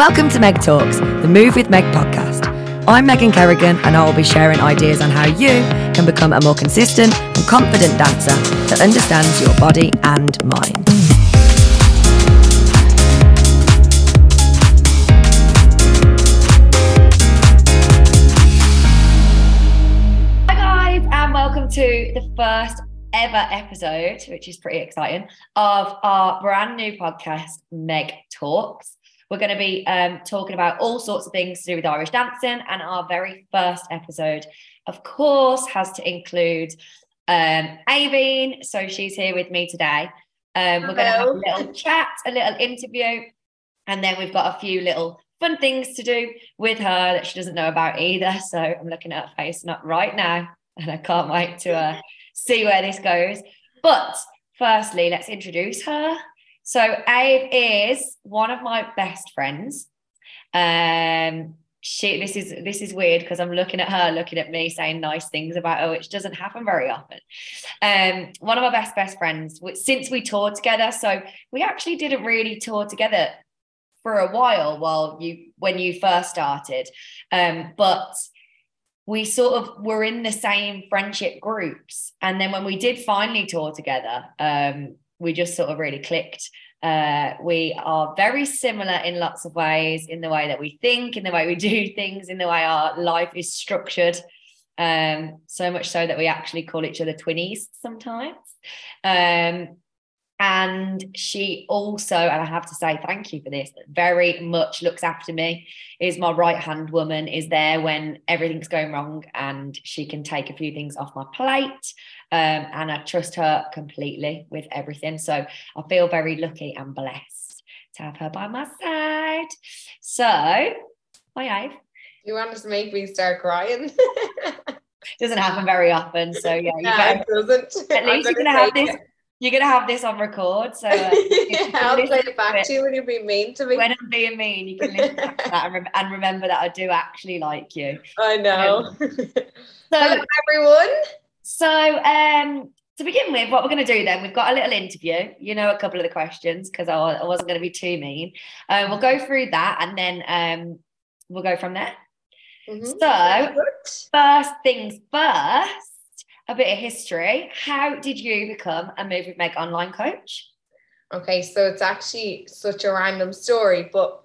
Welcome to Meg Talks, the Move with Meg podcast. I'm Megan Kerrigan, and I will be sharing ideas on how you can become a more consistent and confident dancer that understands your body and mind. Hi, guys, and welcome to the first ever episode, which is pretty exciting, of our brand new podcast, Meg Talks. We're going to be um, talking about all sorts of things to do with Irish dancing. And our very first episode, of course, has to include um, Aoibheann. So she's here with me today. Um, we're going to have a little chat, a little interview, and then we've got a few little fun things to do with her that she doesn't know about either. So I'm looking at her face not right now, and I can't wait to uh, see where this goes. But firstly, let's introduce her. So Ave is one of my best friends. Um, she this is this is weird because I'm looking at her, looking at me, saying nice things about her, which doesn't happen very often. Um, one of my best best friends since we toured together. So we actually didn't really tour together for a while while you when you first started, um, but we sort of were in the same friendship groups, and then when we did finally tour together, um, we just sort of really clicked. Uh, we are very similar in lots of ways, in the way that we think, in the way we do things, in the way our life is structured. Um, so much so that we actually call each other twinnies sometimes. Um, and she also, and I have to say thank you for this, very much looks after me, is my right hand woman, is there when everything's going wrong and she can take a few things off my plate. Um, and I trust her completely with everything. So I feel very lucky and blessed to have her by my side. So, hi, Ave. You want to make me start crying? doesn't happen very often. So yeah, you no, it doesn't. At least you're gonna have this. It. You're gonna have this on record, so yeah, I'll play it back to you when you're being mean to me. When I'm being mean, you can listen to that and, re- and, remember that I do actually like you. I know. Um, so, Hello, everyone. So, um, to begin with, what we're going to do then, we've got a little interview. You know, a couple of the questions because I, I, wasn't going to be too mean. Uh, we'll go through that and then um, we'll go from there. Mm-hmm. So, first things first, a bit of history. How did you become a Move with Meg online coach? Okay, so it's actually such a random story, but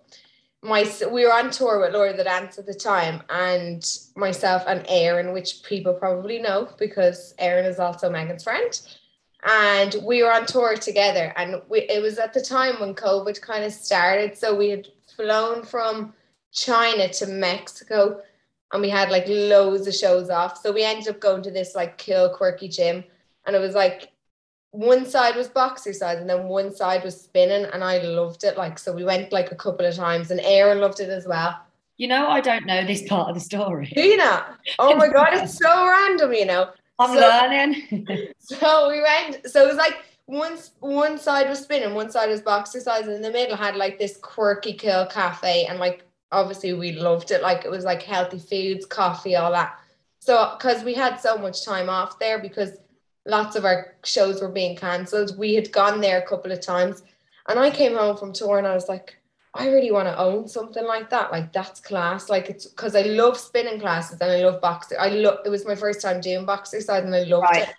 my we were on tour with Lord of the Dance at the time, and myself and Aaron, which people probably know because Aaron is also Megan's friend, and we were on tour together. And we, it was at the time when COVID kind of started, so we had flown from China to Mexico, and we had like loads of shows off. So we ended up going to this like kill quirky gym, and it was like one side was boxer boxercise and then one side was spinning and I loved it like so we went like a couple of times and Aaron loved it as well. You know I don't know this part of the story. Do you know oh my god it's so random you know. I'm so, learning. so we went so it was like one one side was spinning one side was boxercise and in the middle had like this quirky kill cafe and like obviously we loved it like it was like healthy foods coffee all that so because we had so much time off there because lots of our shows were being cancelled. We had gone there a couple of times, and I came home from tour and I was like, I really want to own something like that. Like that's class. Like it's because I love spinning classes and I love boxing. I love it was my first time doing boxercise and I loved right. it.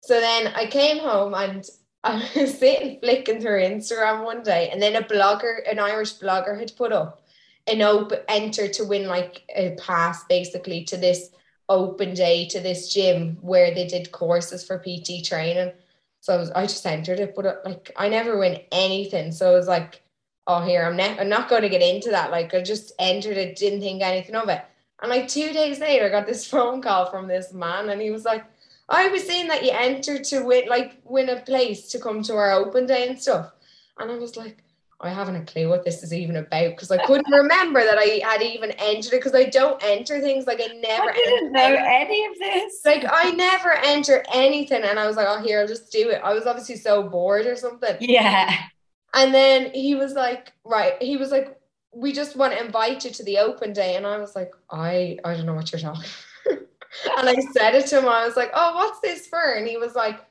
So then I came home and I was sitting flicking through Instagram one day, and then a blogger, an Irish blogger, had put up an open enter to win like a pass basically to this open day to this gym where they did courses for PT training. So I, just entered it, but uh, like I never win anything. So I was like, oh, here I'm, ne- I'm not going to get into that. Like I just entered it, didn't think anything of it. And like two days later, I got this phone call from this man, and he was like, I was saying that you entered to win, like win a place to come to our open day and stuff. And I was like, I haven't a clue what this is even about because I couldn't remember that I had even entered it because I don't enter things like I never I didn't know any of this. Like I never enter anything, and I was like, "Oh, here, I'll just do it." I was obviously so bored or something. Yeah. And then he was like, "Right," he was like, "We just want to invite you to the open day," and I was like, "I I don't know what you're talking." and I said it to him. I was like, "Oh, what's this for?" And he was like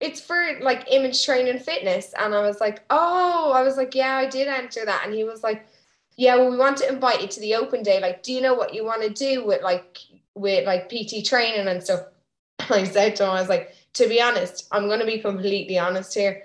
it's for like image training fitness. And I was like, oh, I was like, yeah, I did enter that. And he was like, yeah, well, we want to invite you to the open day. Like, do you know what you want to do with like with like PT training and stuff? I said to him, I was like, to be honest, I'm going to be completely honest here.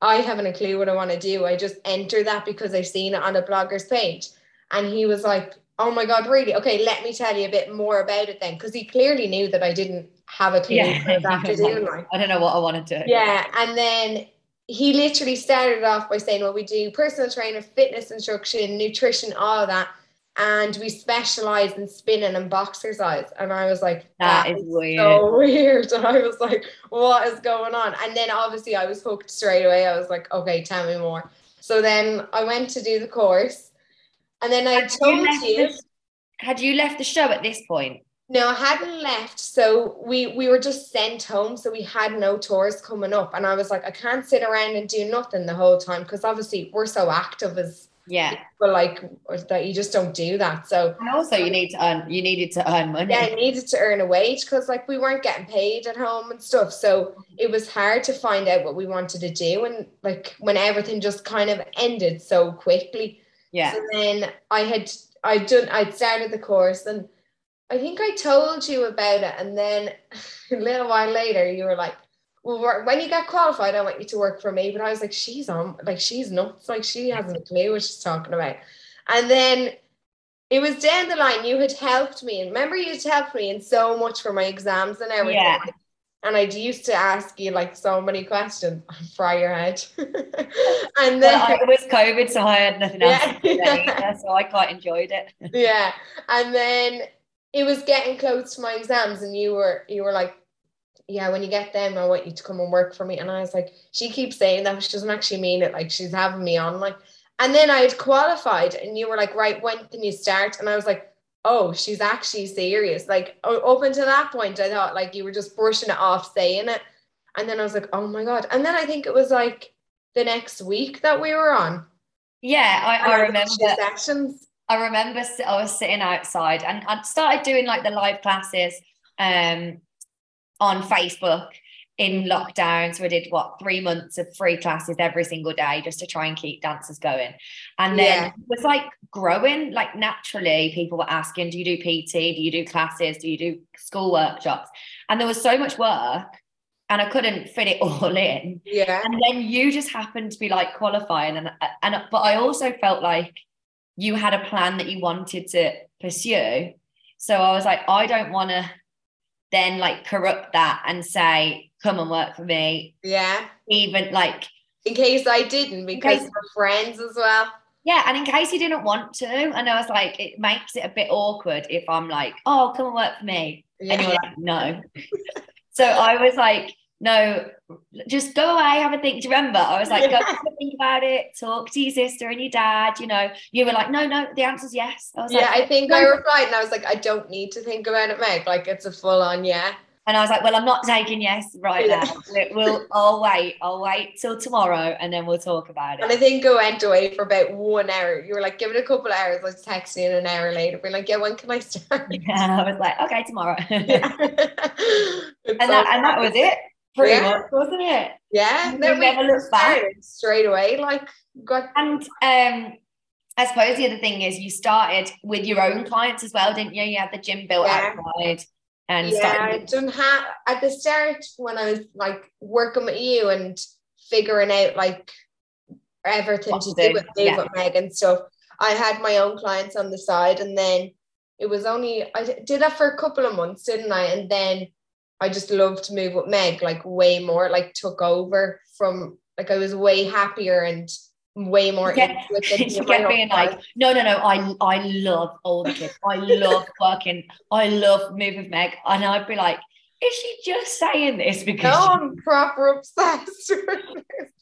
I haven't a clue what I want to do. I just enter that because I've seen it on a blogger's page. And he was like, oh my God, really? Okay, let me tell you a bit more about it then. Because he clearly knew that I didn't have a clue Yeah. what I was after doing. Like, I don't know what I want to do. yeah. And then he literally started off by saying, well, we do personal trainer, fitness instruction, nutrition, all of that. And we specialize in spinning and boxercise. And I was like, That is weird. so weird. And I was like, what is going on? And then obviously I was hooked straight away. I was like, okay, tell me more. So then I went to do the course. And then I Had you told left you, the- had you left the show at this point? no, I hadn't left. So we we were just sent home. So we had no tours coming up. And I was like, I can't sit around and do nothing the whole time because obviously we're so active as Yeah. but like that you just don't do that. So And also you need to earn you needed to earn money. yeah, I needed to earn a wage because like we weren't getting paid at home and stuff. So it was hard to find out what we wanted to do and like when everything just kind of ended so quickly. Yeah. So then I had I done I'd started the course and I think I told you about it and then a little while later you were like well, when you get qualified, I want you to work for me. But I was like, she's on, like, she's nuts. Like, she hasn't a clue what she's talking about. And then it was down the line, you had helped me. And remember, you'd helped me in so much for my exams and everything. Yeah. And I used to ask you like so many questions, fry your head. and Well, then, I, it was COVID, so I had nothing else Yeah. to do either, so I quite enjoyed it. yeah. And then it was getting close to my exams, and you were you were like, Yeah, when you get them, I want you to come and work for me. And I was like, She keeps saying that, but she doesn't actually mean it. Like she's having me on. Like, and then I had qualified, and you were like, Right, when can you start? And I was like, Oh, she's actually serious. Like up until that point, I thought like you were just brushing it off, saying it. And then I was like, Oh my God. And then I think it was like the next week that we were on. Yeah, I, I remember. sessions. I remember I was sitting outside and I'd started doing like the live classes um, on Facebook in lockdown. So I did what three months of free classes every single day just to try and keep dancers going. And then Yeah. it was like growing, like naturally, people were asking, Do you do PT? Do you do classes? Do you do school workshops? And there was so much work and I couldn't fit it all in Yeah. and then you just happened to be like qualifying and uh, and uh, but I also felt like you had a plan that you wanted to pursue so I was like I don't want to then like corrupt that and say come and work for me. Yeah. even like In case I didn't, because case- we're friends as well. yeah and in case you didn't want to and I was like it makes it a bit awkward if I'm like oh come and work for me. And you're like no. So I was like no just go away have a think. Do you remember? I was like go think about it talk to your sister and your dad you know. You were like no no the answer's yes. I was yeah, like I think I replied and I was like, I don't need to think about it, Meg. Like it's a full on yeah. And I was like well I'm not taking yes right Yeah. now We- we'll I'll wait I'll wait till tomorrow and then we'll talk about it. And I think I went away for about one hour. You were like, give it a couple of hours. I was texting an hour later, We're like, yeah, when can I start? yeah I was like okay tomorrow Yeah. and that and that was it pretty Yeah. much wasn't it Yeah. Then we never looked back. straight away. Like got And um, I suppose the other thing is you started with your own clients as well, didn't you? You had the gym built Yeah. outside and yeah, I didn't have at the start when I was like working with you and figuring out like everything What to do do, with Dave yeah. with Meg and stuff. I had my own clients on the side, and then it was only I did that for a couple of months, didn't I? And then I just loved to move with Meg like way more, like took over from like I was way happier and way more Yeah. into it than She in my kept own being like, no, no, no, I I love all the kids. I love working. I love moving with Meg. And I'd be like, is she just saying this because No, I'm proper obsessed.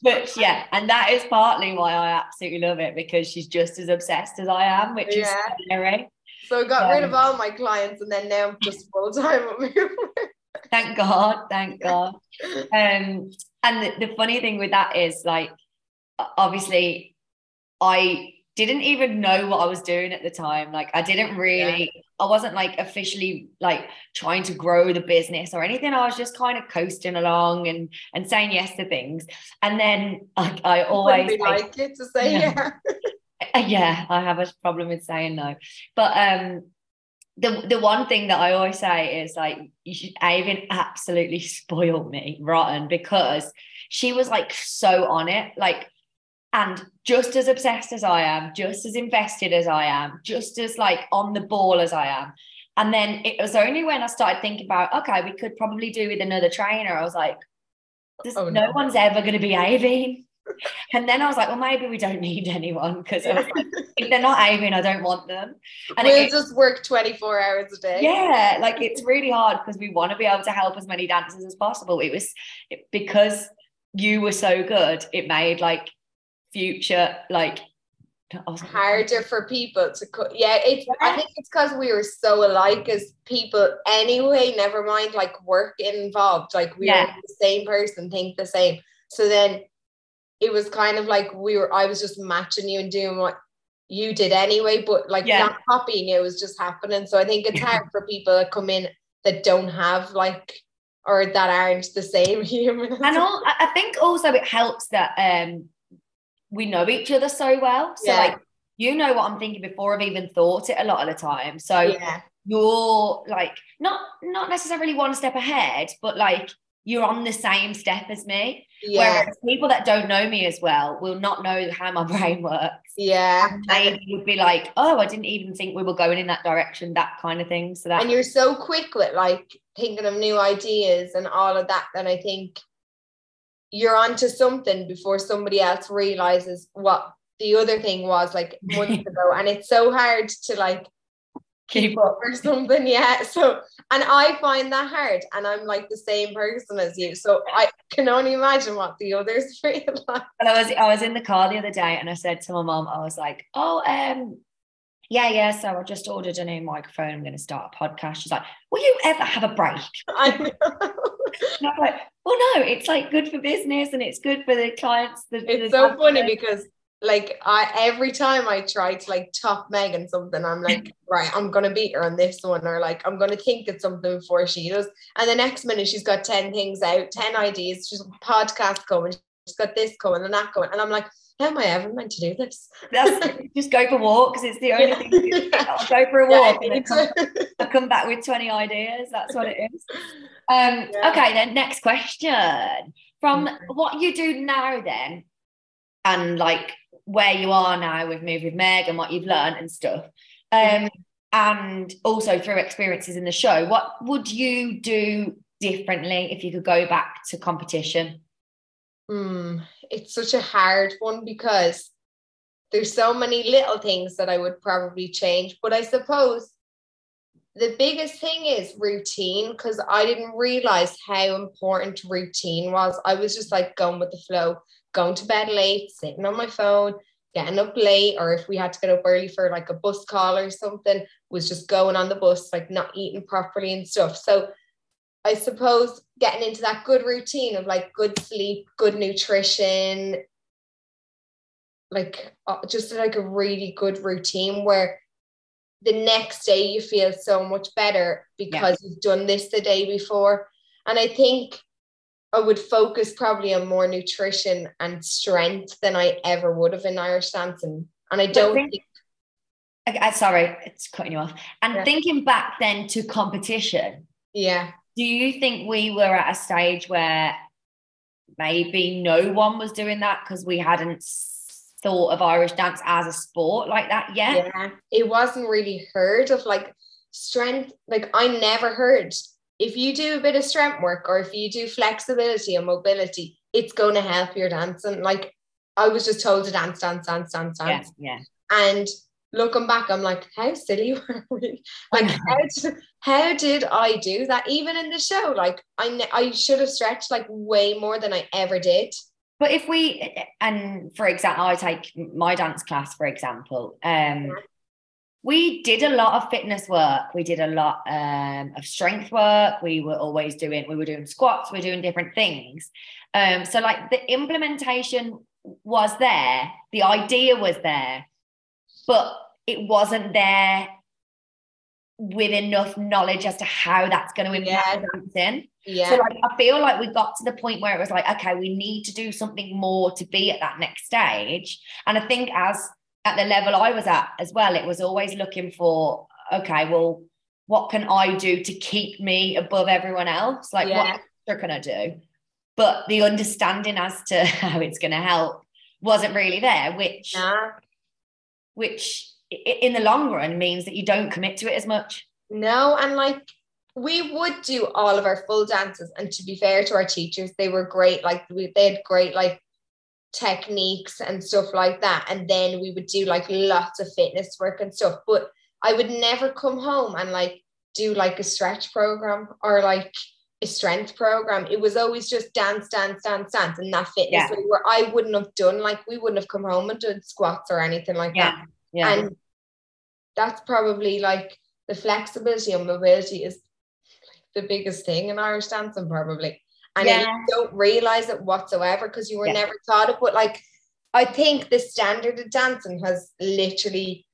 but yeah, and that is partly why I absolutely love it because she's just as obsessed as I am, which Yeah. is scary. so I got rid of Um, all my clients, and then now I'm just full time with me. Thank God, thank God. Um, and the, the funny thing with that is like, obviously, I didn't even know what I was doing at the time. Like, I didn't really, I wasn't like officially like trying to grow the business or anything. I was just kind of coasting along and and saying yes to things. And then like I always say- like it to say Yeah. yeah. Uh, Yeah, I have a problem with saying no. But um the the one thing that I always say is like you should Aoibheann absolutely spoiled me rotten because she was like so on it, like and just as obsessed as I am, just as invested as I am, just as like on the ball as I am. And then it was only when I started thinking about, okay, we could probably do with another trainer. I was like, Oh, no no. one's ever going to be Aoibheann. And then I was like, well, maybe we don't need anyone because I like, if they're not Aoibheann, I don't want them. And we'll it, just work 24 hours a day. yeah, like it's really hard because we want to be able to help as many dancers as possible. It was because you were so good, it made like future like I was like, harder for people to co- yeah it's i think it's because we were so alike as people anyway never mind like work involved like we Yeah. were the same person think the same. So then it was kind of like we were i was just matching you and doing what you did anyway but like Yeah. not copying it was just happening. So i think it's hard for people that come in that don't have like or that aren't the same human. And all, I think also it helps that um we know each other so well. So Yeah. like you know what I'm thinking before I've even thought it a lot of the time. So yeah you're like not not necessarily one step ahead, but like you're on the same step as me. yeah Whereas people that don't know me as well will not know how my brain works. yeah And they would be like, oh, I didn't even think we were going in that direction, that kind of thing. So that and you're so quick with like thinking of new ideas and all of that that I think you're onto something before somebody else realizes what the other thing was like months ago. And it's so hard to like keep up or something yeah. So and I find that hard and I'm like the same person as you. So I can only imagine what the others feel like. And I was I was in the car the other day and I said to my mom, I was like, oh, um, yeah, yeah. So I just ordered a new microphone. I'm going to start a podcast. She's like, will you ever have a break? I know. And I'm like, well, no, it's like good for business and it's good for the clients. The, the it's so funny because like I every time I try to like top Megan something, I'm like, right, I'm gonna beat her on this one, or like I'm gonna think of something before she does. And the next minute she's got 10 things out, 10 ideas, she's podcast going, she's got this going and that going. And I'm like, how am I ever meant to do this? That's just go for walks. It's the only thing. you do. I'll go for a walk I and come, come back with 20 ideas. That's what it is. Um, Yeah. Okay, then next question. From Okay. what you do now, then, and like where you are now with Move with Meg and what you've learned and stuff, um, and also through experiences in the show, what would you do differently if you could go back to competition? Hmm, it's such a hard one because there's so many little things that I would probably change. But I suppose the biggest thing is routine because I didn't realize how important routine was. I was just like going with the flow, going to bed late, sitting on my phone, getting up late, or if we had to get up early for like a bus call or something, was just going on the bus, like not eating properly and stuff. So I suppose getting into that good routine of like good sleep, good nutrition, like uh, just like a really good routine where the next day you feel so much better because you've done this the day before. And I think I would focus probably on more nutrition and strength than I ever would have in Irish dancing. And I don't think- think, Okay, uh, sorry, it's cutting you off. And Yeah. thinking back then to competition, yeah, do you think we were at a stage where maybe no one was doing that because we hadn't thought of Irish dance as a sport like that yet? yeah, it wasn't really heard of like strength. Like I never heard if you do a bit of strength work or if you do flexibility and mobility, it's going to help your dancing. Like I was just told to dance, dance, dance, dance, Yeah, dance. yeah. And looking back, I'm like, how silly were we? Like, how did, how did I do that? Even in the show, like I ne- I should have stretched like way more than I ever did. But if we, and for example, I take my dance class, for example, um, we did a lot of fitness work. We did a lot um, of strength work. We were always doing, we were doing squats, we were doing different things. Um, so, like, the implementation was there, the idea was there, but it wasn't there with enough knowledge as to how that's going to impact dancing. Yeah. So like I feel like we got to the point where it was like, okay, we need to do something more to be at that next stage. And I think as at the level I was at as well, it was always looking for, okay, well, what can I do to keep me above everyone else? Like, Yeah. what extra can I do? But the understanding as to how it's going to help wasn't really there, which, Nah. Which in the long run means that you don't commit to it as much. No, and like we would do all of our full dances, and to be fair to our teachers, they were great. Like we, they had great like techniques and stuff like that. And then we would do like lots of fitness work and stuff. But I would never come home and like do like a stretch program or like a strength program. It was always just dance, dance, dance, dance, and that fitness Yeah. where I wouldn't have done like we wouldn't have come home and done squats or anything like that Yeah. Yeah. and that's probably like the flexibility and mobility is the biggest thing in Irish dancing probably and Yeah. you don't realize it whatsoever because you were Yeah. never taught it but like I think the standard of dancing has literally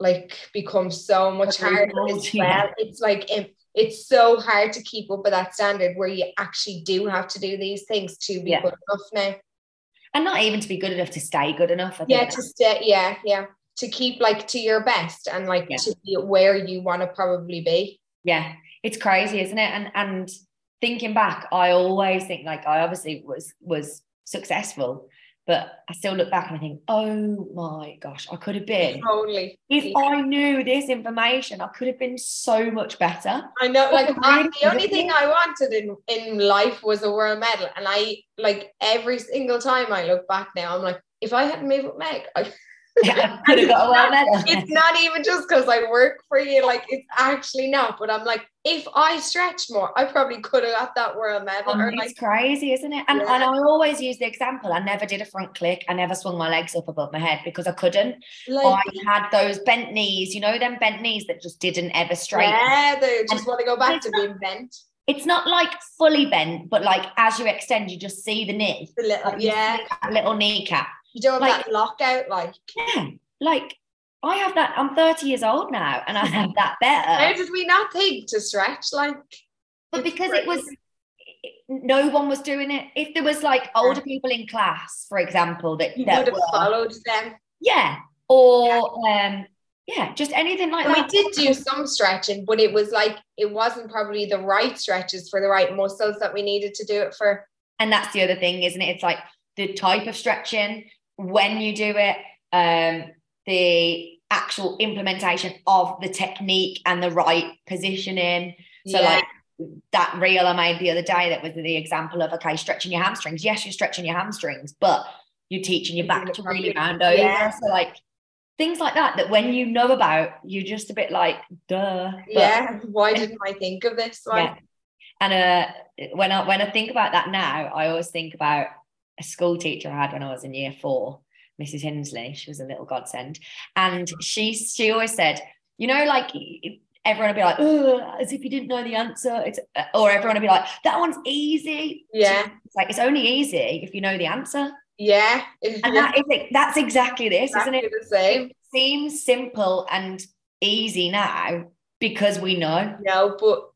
like become so much harder as well it's like it's so hard to keep up with that standard where you actually do have to do these things to be Yeah. good enough now and not even to be good enough to stay good enough. I think yeah to stay yeah yeah to keep like to your best and like Yeah. to be where you want to probably be yeah it's crazy isn't it and and thinking back i always think like i obviously was was successful but i still look back and i think oh my gosh i could have been totally if Yeah. i knew this information i could have been so much better I know like I, really, the only thing? I wanted in in life was a world medal and I like every single time I look back now I'm like if I hadn't made with Meg I, i could have got a world medal it's not even just because I work for you like it's actually not but I'm like if I stretched more I probably could have got that world medal Um, or it's like crazy, isn't it? And, Yeah. and I always use the example. I never did a front click. I never swung my legs up above my head because I couldn't. like I had those bent knees, you know, them bent knees that just didn't ever straighten. yeah they just And want to go back to not- being bent It's not like fully bent, but like as you extend, you just see the knee. the little Like yeah little kneecap. you don't have Like- that lockout like Yeah. Like I have that. I'm 30 years old now and I have that better. How did we not think to stretch? Like, But because it was no one was doing it. If there was like older people in class, for example, that, you that would have were followed them. Yeah. Or um yeah, just anything like And we did do some stretching, but it was like it wasn't probably the right stretches for the right muscles that we needed to do it for. And that's the other thing, isn't it? It's like the type of stretching, when you do it, um, the actual implementation of the technique and the right positioning. So Yeah. like that reel I made the other day that was the example of okay, stretching your hamstrings. Yes, you're stretching your hamstrings, but you're teaching your back to really round over. Yeah. So like things like that that when you know about, you're just a bit like, duh. But- yeah. Why didn't I think of this? Like, yeah. And uh, when I when I think about that now, I always think about a school teacher I had when I was in year four, Mrs. Hinsley. She was a little godsend, and she she always said, you know, like everyone would be like, "Ugh," as if you didn't know the answer. It's uh, or everyone would be like, that one's easy. Yeah. It's like it's only easy if you know the answer, yeah. and that is it. That's exactly this, exactly isn't it? the same. It seems simple and easy now because we know, No, but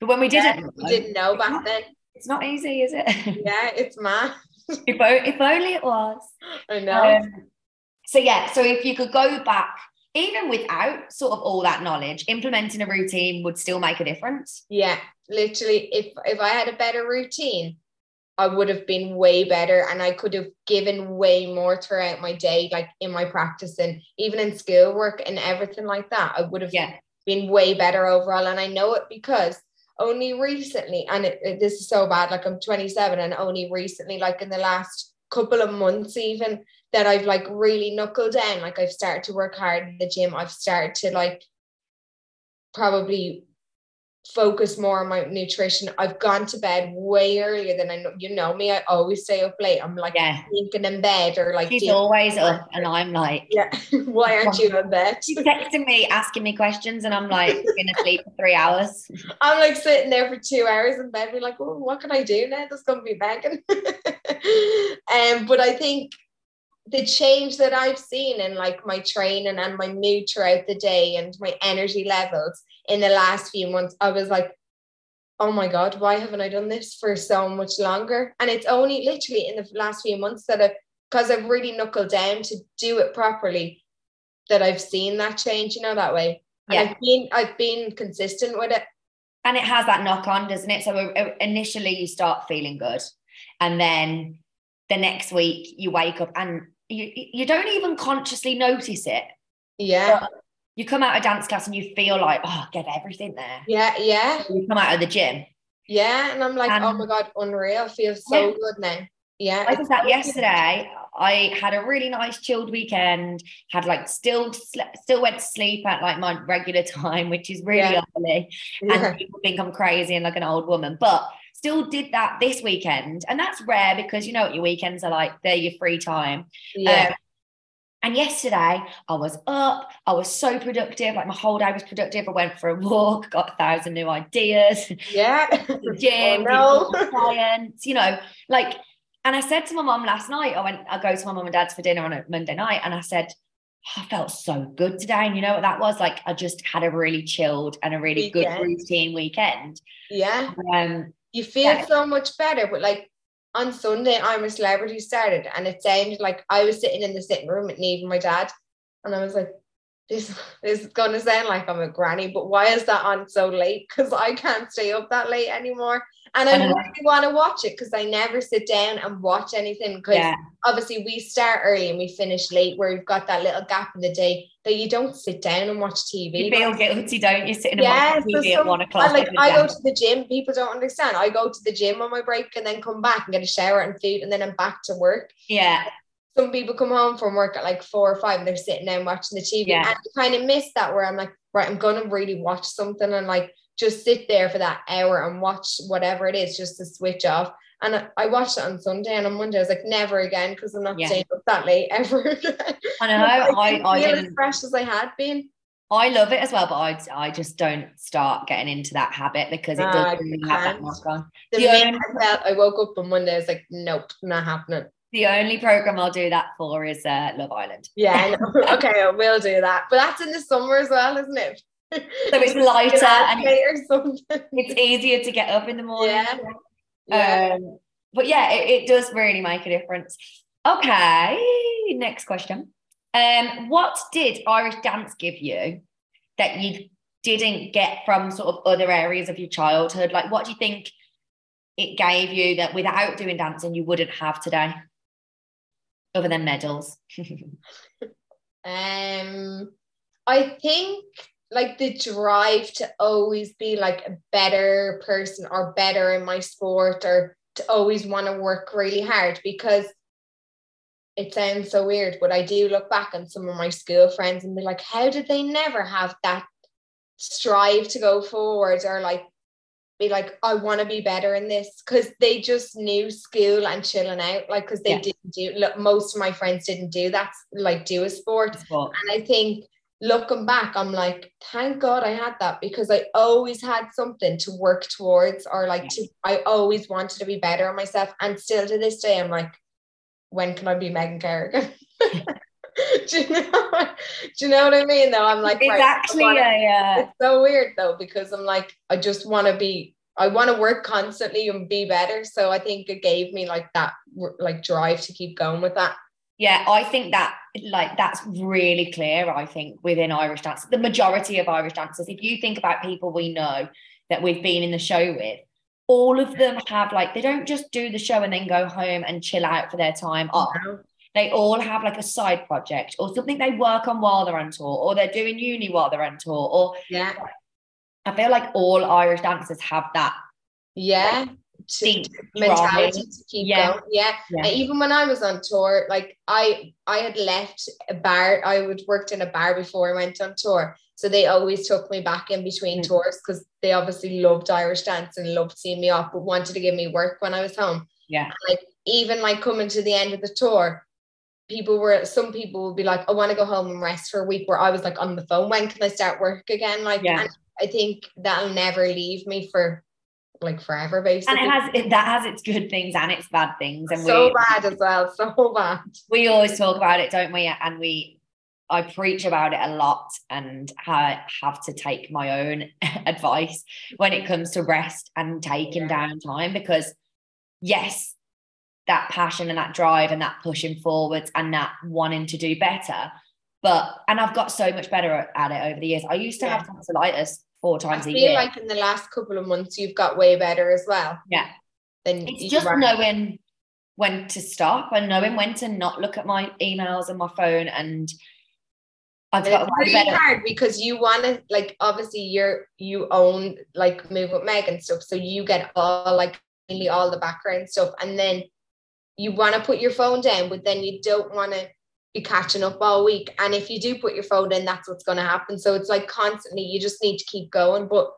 but when we didn't, we know, didn't know back then. it's not easy, is it? Yeah, it's mad. If, if only it was. I know. Um, so yeah, so if you could go back, even without sort of all that knowledge, implementing a routine would still make a difference. Yeah, literally. If if I had a better routine, I would have been way better, and I could have given way more throughout my day, like in my practice and even in schoolwork and everything like that. I would have Yeah, been way better overall, and I know it because only recently, and it, it- this is so bad. Like I'm 27, and only recently, like in the last couple of months, even that I've like really knuckled down. Like I've started to work hard in the gym. I've started to like probably focus more on my nutrition. I've gone to bed way earlier than I know. You know me. I always stay up late. I'm like yeah. thinking in bed or like She's always up, and I'm like, yeah. Why aren't you in bed? she's texting me, asking me questions, and I'm like, gonna sleep for three hours. I'm like sitting there for two hours in bed, be like, oh, what can I do now? That's gonna be begging. um, but I think the change that I've seen in like my training and my mood throughout the day and my energy levels in the last few months, I was like, oh my God, why haven't I done this for so much longer? And it's only literally in the last few months that I've because I've really knuckled down to do it properly that I've seen that change, you know, that way. And Yeah. I've been I've been consistent with it. and it has that knock on, doesn't it? So uh, initially you start feeling good, and then the next week you wake up and you you don't even consciously notice it. Yeah. You come out of dance class and you feel like, oh, get everything there. Yeah, yeah, You come out of the gym. yeah. And I'm like, oh Um, my god, unreal. I feel so yeah. good now. Yeah. I did that yesterday. I had a really nice chilled weekend. Had like still still went to sleep at like my regular time, which is really Yeah. early. good. Yeah. and people think I'm crazy and like an old woman, but still did that this weekend. And that's rare because you know what your weekends are like, they're your free time. Yeah. Um, and yesterday I was up, I was so productive, like my whole day was productive. I went for a walk, got a thousand new ideas, yeah. the gym, Oh, no. clients, you know, like, and I said to my mom last night, I went, I go to my mom and dad's for dinner on a Monday night, and I said, "Oh, I felt so good today. And you know what that was? Like, I just had a really chilled and a really good routine weekend. yeah. Um, You feel Yeah. so much better. But like on Sunday, I'm a celebrity started, and it sounded like I was sitting in the sitting room with Neve and my dad, and I was like, this, this is gonna sound like I'm a granny, but why is that on so late? Because I can't stay up that late anymore. And I really want to watch it because I never sit down and watch anything because yeah, obviously we start early and we finish late where we've got that little gap in the day that you don't sit down and watch TV. you feel guilty, don't you? Sitting Yeah, and so watching TV at some- one o'clock. Like I go to the gym, people don't understand. I go to the gym on my break and then come back and get a shower and food and then I'm back to work. yeah, Some people come home from work at like four or five and they're sitting down watching the TV. Yeah. And I kind of miss that where I'm like, right, I'm gonna really watch something and like just sit there for that hour and watch whatever it is just to switch off. And I, I watched it on Sunday and on Monday I was like, never again because I'm not Yeah. staying up that late ever again. I know. I, I feel as didn't. fresh as I had been. I love it as well, but I, I just don't start getting into that habit because it No, does I really have that can't. on. The The only- I I woke up on Monday, I was like, nope, not happening. The only program I'll do that for is uh, Love Island. Yeah, okay, I will do that. But that's in the summer as well, isn't it? So it's lighter and something. it's easier to get up in the morning. Yeah. Yeah. Um, but yeah, it, it does really make a difference. Okay, next question. Um, what did Irish dance give you that you didn't get from sort of other areas of your childhood? Like, what do you think it gave you that without doing dancing you wouldn't have today, other than medals? Um, I think like the drive to always be like a better person or better in my sport or to always want to work really hard because it sounds so weird, but I do look back on some of my school friends and be like, how did they never have that strive to go forward or like be like, I want to be better in this because they just knew school and chilling out, like because they Yeah. didn't do. Look, most of my friends didn't do that, like do a sport, and I think looking back, I'm like, thank God I had that because I always had something to work towards, or like to, I always wanted to be better on myself. And still to this day, I'm like, when can I be Megan Kerrigan? do, you know, do you know what I mean? Though I'm like, it's right, actually wanna- a uh, it's so weird though because I'm like, I just want to be. I want to work constantly and be better. So I think it gave me like that, like drive to keep going with that. Yeah, I think that like that's really clear. I think within Irish dance, the majority of Irish dancers, if you think about people we know that we've been in the show with, all of them have like they don't just do the show and then go home and chill out for their time off. know? They all have like a side project or something they work on while they're on tour, or they're doing uni while they're on tour. Or Yeah, I feel like all Irish dancers have that yeah. To, mentality to keep Yeah. going. Yeah. Yeah. Even when I was on tour, like I I had left a bar. I would worked in a bar before I went on tour. So they always took me back in between Mm. tours because they obviously loved Irish dance and loved seeing me off, but wanted to give me work when I was home. Yeah. Like even like coming to the end of the tour, people were some people would be like, I want to go home and rest for a week. Where I was like on the phone, when can I start work again? Like Yeah. I think that'll never leave me for like forever, basically. and it has it, that has its good things and its bad things. And so we bad as well, so bad. we always talk about it, don't we? And we, I preach about it a lot and I have to take my own advice when it comes to rest and taking Yeah. downtime because, yes, that passion and that drive and that pushing forwards and that wanting to do better. But and I've got so much better at it over the years. I used to Yeah. have tonsillitis four times I a feel year. like in the last couple of months you've got way better as well. yeah. Than It's just knowing when to stop and knowing when to not look at my emails and my phone and I've And got it's way really better. hard because you want to like obviously you're you own like move with Meg and stuff, so you get all like all the background stuff, and then you want to put your phone down, but then you don't want to be catching up all week. And if you do put your phone in, that's what's going to happen. So it's like constantly you just need to keep going, but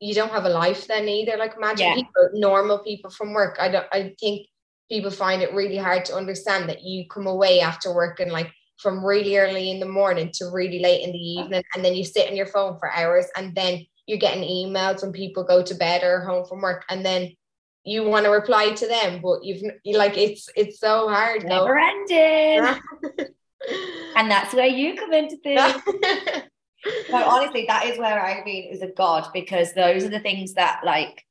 you don't have a life then either. Like imagine Yeah. people, normal people from work. I don't. I think people find it really hard to understand that you come away after work and like from really early in the morning to really late in the evening and then you sit on your phone for hours and then you're getting emails when people go to bed or home from work and then you want to reply to them but you've like it's it's so hard though. Never ending. and that's where you come into things. No, honestly, that is where I mean is a god because those are the things that like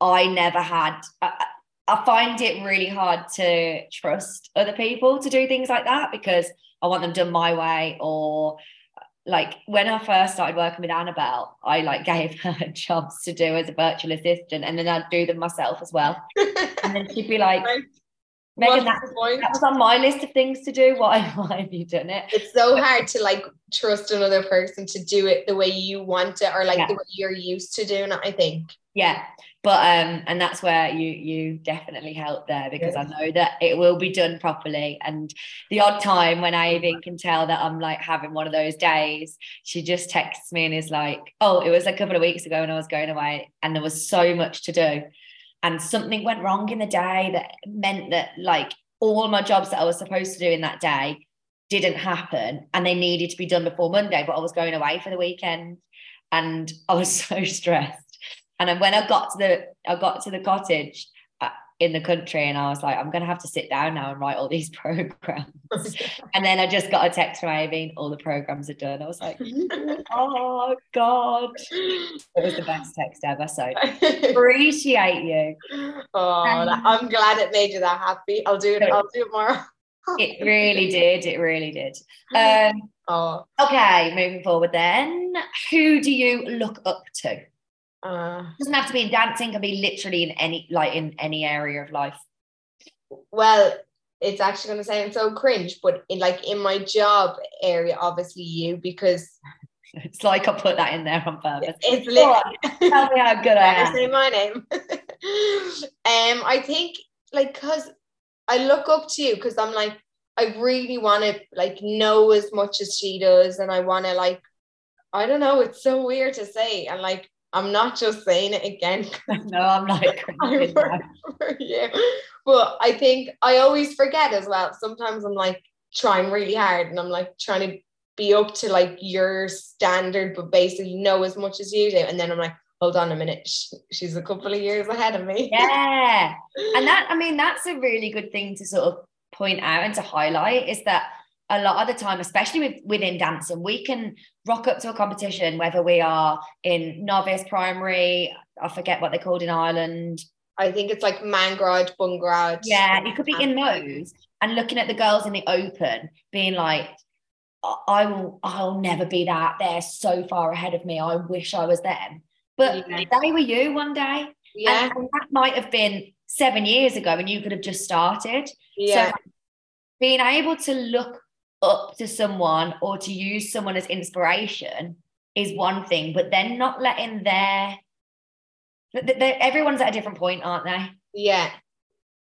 I never had. I I find it really hard to trust other people to do things like that because I want them done my way or like when I first started working with Annabelle, I like gave her jobs to do as a virtual assistant and then I'd do them myself as well. And then she'd be like, Right. Megan, that, that was on my list of things to do. Why, why have you done it? it's so hard to like trust another person to do it the way you want it or like Yeah. the way you're used to doing it i think Yeah, but um, and that's where you you definitely help there because I know that it will be done properly. And the odd time when I even can tell that I'm like having one of those days, she just texts me and is like, "Oh, it was a couple of weeks ago when I was going away, and there was so much to do, and something went wrong in the day that meant that like all my jobs that I was supposed to do in that day didn't happen, and they needed to be done before Monday, but I was going away for the weekend, and I was so stressed." And when I got to the I got to the cottage uh, in the country, and I was like, I'm gonna have to sit down now and write all these programs. and then I just got a text from Aoibheann, all the programs are done. I was like, oh god, it was the best text ever. So appreciate you. oh that- i'm glad it made you that happy i'll do it i'll do it more It really did. It really did. Um, oh okay, moving forward then. Who do you look up to? Uh, doesn't have to be in dancing, can be literally in any like in any area of life. well it's actually going to sound so cringe but in like in my job area obviously you because It's like I put that in there on purpose. it's on, tell me how good I am. say my name. um, I think like because I look up to you because I'm like I really want to like know as much as she does, and I want to like I don't know. It's so weird to say, and like I'm not just saying it again. No, I'm like I work for you, but I think I always forget as well. Sometimes I'm like trying really hard, and I'm like trying to be up to like your standard, but basically know as much as you do, and then I'm like. Hold on a minute. She's a couple of years ahead of me. Yeah. And that, I mean, that's a really good thing to sort of point out and to highlight is that a lot of the time, especially with within dancing, we can rock up to a competition, whether we are in novice, primary, I forget what they're called in Ireland, I think it's like Meán Grád, Bungrad. Yeah, you could be in those and looking at the girls in the open, being like, "I- I will, I'll never be that. They're so far ahead of me. I wish I was them. But Yeah. they were you one day. Yeah, And, and that might have been seven years ago and you could have just started. yeah, So being able to look up to someone or to use someone as inspiration is one thing, but then not letting their th- th- th- everyone's at a different point, aren't they? yeah.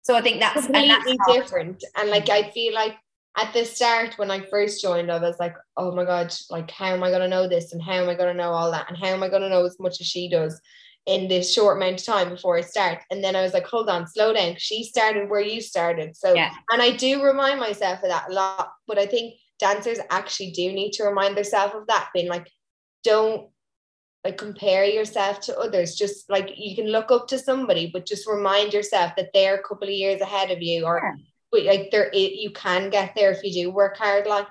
So I think that's and that's completely different. And like I feel like at the start when I first joined, I was like, oh my god, like how am I gonna know this and how am I gonna know all that and how am I gonna know as much as she does in this short amount of time before I start? And then I was like, hold on, slow down. She started where you started. So Yeah. and I do remind myself of that a lot, but I think dancers actually do need to remind themselves of that, being like, don't like compare yourself to others. Just like you can look up to somebody, but just remind yourself that they're a couple of years ahead of you, or but like there it, you can get there if you do work hard. Like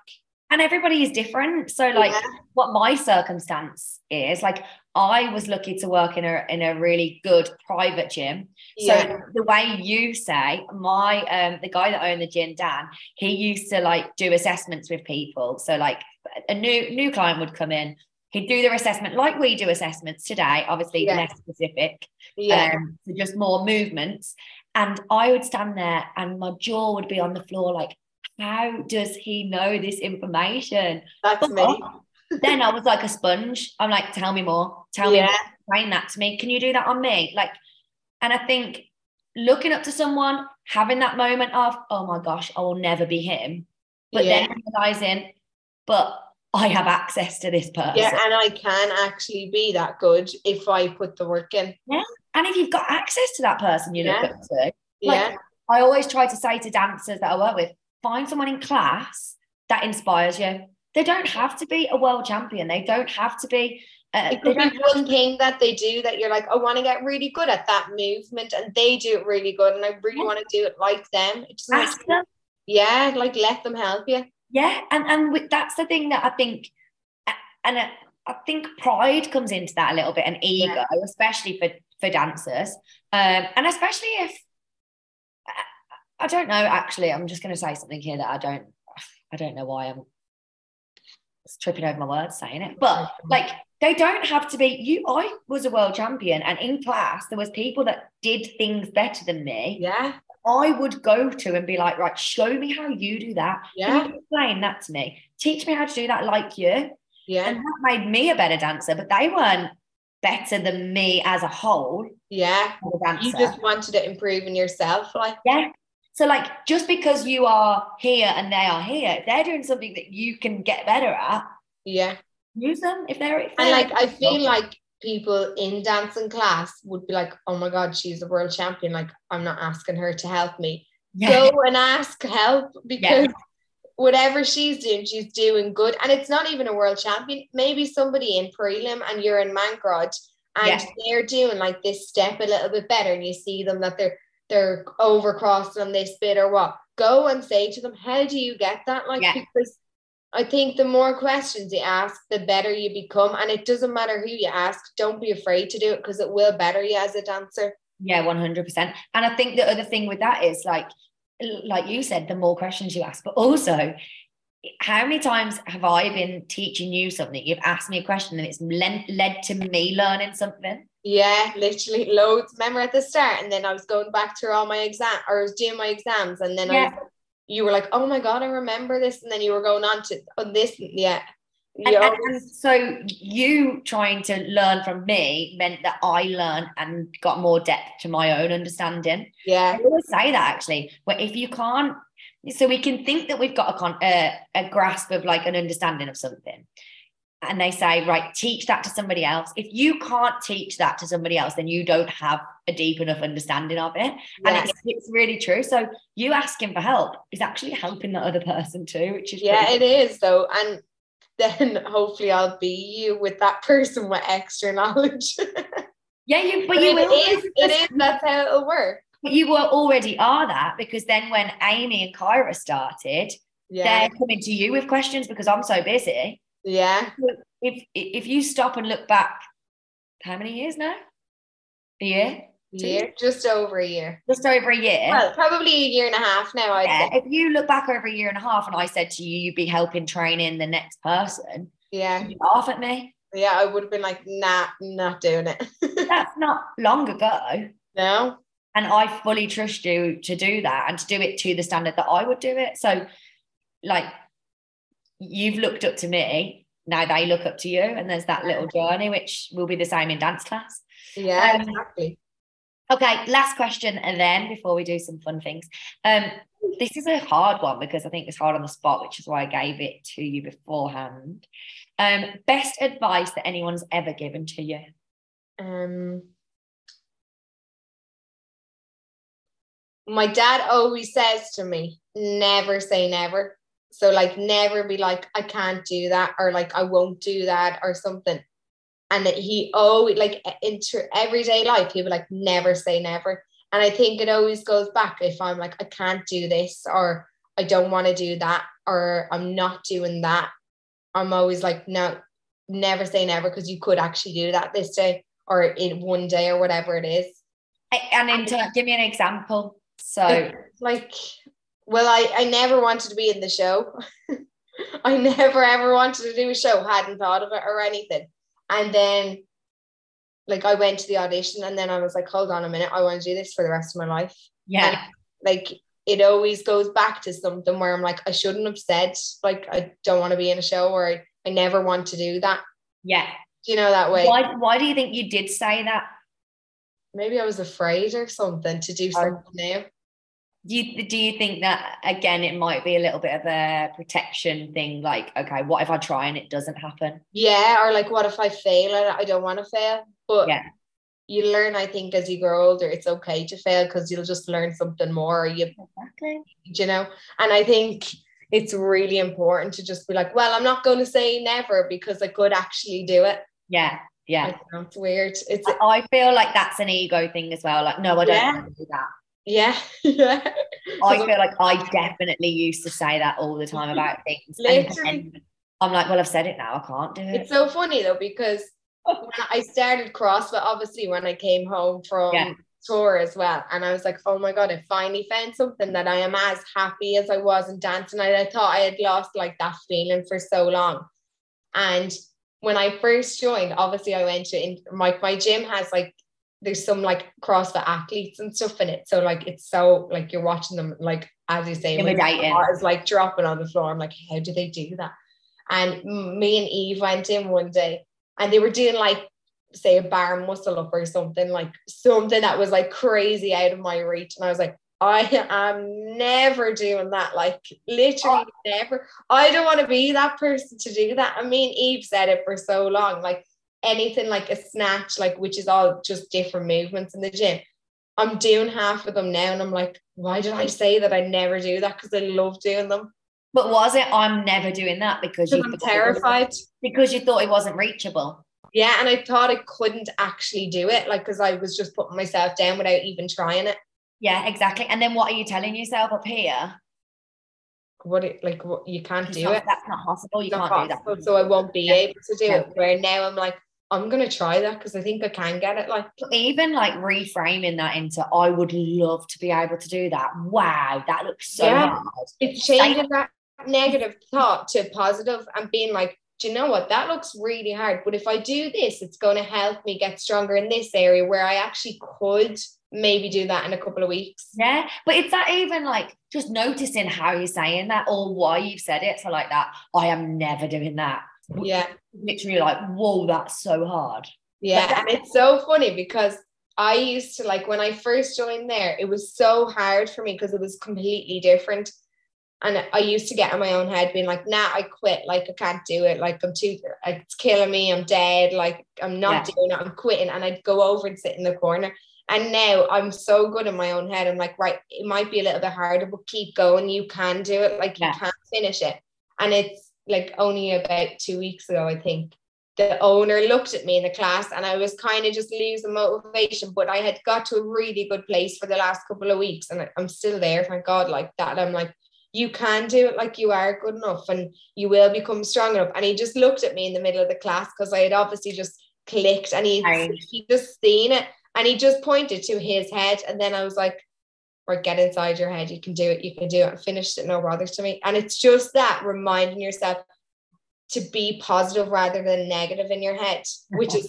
and everybody is different. So, like, Yeah. what my circumstance is, like, I was lucky to work in a in a really good private gym. Yeah. So the way you say, my um the guy that owned the gym, Dan, he used to like do assessments with people. So like a new new client would come in, he'd do their assessment like we do assessments today, obviously Yeah. less specific, yeah. um, so just more movements. And I would stand there and my jaw would be on the floor, like, how does he know this information? That's me. then I was like a sponge. I'm like, tell me more. Tell me Yeah. more. Explain that to me. Can you do that on me? Like, and I think looking up to someone, having that moment of, oh my gosh, I will never be him. But then realizing, but I have access to this person. Yeah, and I can actually be that good if I put the work in. Yeah. And if you've got access to that person you look Yeah. up to, Yeah, Like- I always try to say to dancers that I work with, find someone in class that inspires you. They don't have to be a world champion. They don't have to be. Uh, it could be one thing that they do that you're like, I want to get really good at that movement, and they do it really good, and I really Yeah. want to do it like them. It just makes- ask them. yeah, like let them help you. Yeah, and and with, that's the thing that I think, and I, I think pride comes into that a little bit, and ego, especially for for dancers, um, and especially if I, I don't know. Actually, I'm just going to say something here that I don't, I don't know why I'm tripping over my words saying it, but like they don't have to be. You, I was a world champion, and in class there was people that did things better than me. Yeah, I would go to and be like, right, show me how you do that. yeah, Can you explain that to me? Teach me how to do that like you. yeah, And that made me a better dancer, but they weren't better than me as a whole yeah. as a dancer. You just wanted to improve in yourself, like yeah. So like just because you are here and they are here, if they're doing something that you can get better at, yeah. use them. If they're, if And like I feel like people in dancing class would be like, oh my god, she's a world champion. Like I'm not asking her to help me. yeah. Go and ask help because whatever she's doing, she's doing good. And it's not even a world champion. Maybe somebody in prelim and you're in Meán Grád and Yeah. they're doing like this step a little bit better, and you see them that they're they're overcrossed on this bit or what. Go and say to them, how do you get that? Like Yeah. because I think the more questions you ask, the better you become. And it doesn't matter who you ask. Don't be afraid to do it because it will better you as a dancer. Yeah, one hundred percent. And I think the other thing with that is like, like you said, the more questions you ask, but also, how many times have I been teaching you something? You've asked me a question, and it's led led to me learning something. Yeah, literally loads. Remember at the start, and then I was going back through all my exam or I was doing my exams, and then I was, you were like, "Oh my god, I remember this," and then you were going on to oh, this. Yeah, And, and- and so you trying to learn from me meant that I learned and got more depth to my own understanding. yeah, I always say that actually, where if you can't, so we can think that we've got a, con, uh, a grasp of like an understanding of something. And they say, right, teach that to somebody else. If you can't teach that to somebody else, then you don't have a deep enough understanding of it. And it's, it's really true. So you asking for help is actually helping that other person too, which is yeah, it is though, and then hopefully I'll be you with that person with extra knowledge. yeah, you but But you it will is, it is. That's how it'll work. But you were already are that because then when Amy and Kyra started, Yeah, they're coming to you with questions because I'm so busy. Yeah, If if you stop and look back, how many years now? A year, year, just over a year. just over a year. Well, probably a year and a half now. I'd yeah, say. if you look back over a year and a half, and I said to you, you'd be helping training the next person, Yeah, laugh at me. yeah, I would have been like, nah, not doing it. That's not long ago. no, And I fully trust you to do that and to do it to the standard that I would do it. So, like, you've looked up to me, now they look up to you, and there's that little journey, which will be the same in dance class. yeah, Um, exactly. Okay, last question, and then before we do some fun things, um, this is a hard one because I think it's hard on the spot, which is why I gave it to you beforehand. Um, best advice that anyone's ever given to you? Um, my dad always says to me, never say never. So like never be like, I can't do that or like I won't do that or something. And he always like into everyday life, he would like, never say never. And I think it always goes back if I'm like, I can't do this or I don't want to do that or I'm not doing that. I'm always like, no, never say never because you could actually do that this day or in one day or whatever it is. And in give me an example. So, like, well, I, I never wanted to be in the show. I never ever wanted to do a show, hadn't thought of it or anything. And then, like, I went to the audition and then I was like, hold on a minute, I want to do this for the rest of my life. yeah, And, like, it always goes back to something where I'm like, I shouldn't have said, like, I don't want to be in a show or I, I never want to do that. yeah. Do you know that way? Why, why do you think you did say that? Maybe I was afraid or something to do um, something new. Do you, do you think that, again, it might be a little bit of a protection thing? Like, okay, what if I try and it doesn't happen? Yeah, or like, what if I fail? I don't want to fail. But Yeah. you learn, I think, as you grow older, it's okay to fail because you'll just learn something more. You, Exactly. you know, and I think it's really important to just be like, well, I'm not going to say never because I could actually do it. Yeah, yeah. It's weird. It's I I feel like that's an ego thing as well. Like, no, I don't Yeah. want to do that. Yeah, yeah. I feel like I definitely used to say that all the time about things. Literally. I'm like, well, I've said it now. I can't do it. It's so funny though because when I started CrossFit, obviously when I came home from Yeah. tour as well, and I was like, oh my god, I finally found something that I am as happy as I was in dancing. I, I thought I had lost like that feeling for so long, and when I first joined, obviously I went to in my my gym has like there's some like CrossFit athletes and stuff in it, so like it's so like you're watching them like as you say, is like dropping on the floor. I'm like, how do they do that? And me and Eve went in one day and they were doing like say a bar muscle up or something like something that was like crazy out of my reach. And I was like I am never doing that. Like literally oh. never. I don't want to be that person to do that. I mean Eve said it for so long like anything like a snatch like which is all just different movements in the gym I'm doing half of them now and I'm like why did I say that I never do that because I love doing them But was it? I'm never doing that because you I'm thought it was- terrified because you thought it wasn't reachable. Yeah, and I thought I couldn't actually do it, like because I was just putting myself down without even trying it. Yeah, exactly. And then what are you telling yourself up here? What it like? What you can't It's do not- it. That's not possible. You It's can't do that. so I won't be Yeah. able to do Yeah. it. Where now I'm like, I'm gonna try that because I think I can get it. Like, Even like reframing that into, I would love to be able to do that. Wow, that looks so Yeah. hard. it's changing that negative thought to positive and being like, do you know what? That looks really hard, but if I do this, it's going to help me get stronger in this area where I actually could maybe do that in a couple of weeks. Yeah, but it's that even like just noticing how you're saying that or why you've said it. So like that, I am never doing that. Yeah. Literally like, whoa, that's so hard. Yeah, and it's so funny because I used to like when I first joined there, it was so hard for me because it was completely different. And I used to get in my own head being like, nah, I quit. Like, I can't do it. Like, I'm too, it's killing me. I'm dead. Like, I'm not Yeah. doing it. I'm quitting. And I'd go over and sit in the corner. And now I'm so good in my own head. I'm like, right, it might be a little bit harder, but keep going. You can do it. Like, Yeah. you can finish it. And it's like only about two weeks ago, I think, the owner looked at me in the class and I was kind of just losing motivation, but I had got to a really good place for the last couple of weeks and I'm still there, thank God, like that. I'm like, you can do it, like you are good enough and you will become strong enough. And he just looked at me in the middle of the class because I had obviously just clicked and he, Right. he just seen it and he just pointed to his head. And then I was like, right, get inside your head. You can do it. You can do it. And finished it. No bother to me. And it's just that reminding yourself to be positive rather than negative in your head, which is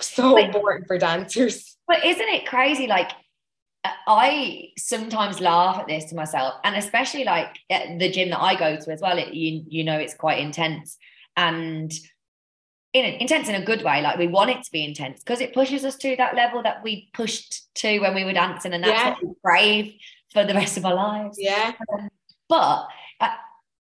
so But- important for dancers. But isn't it crazy? Like, I sometimes laugh at this to myself, and especially like at the gym that I go to as well. It, you you know, it's quite intense, and in intense in a good way. Like we want it to be intense because it pushes us to that level that we pushed to when we were dancing, and that's Yeah. what we crave for the rest of our lives. Yeah. But uh,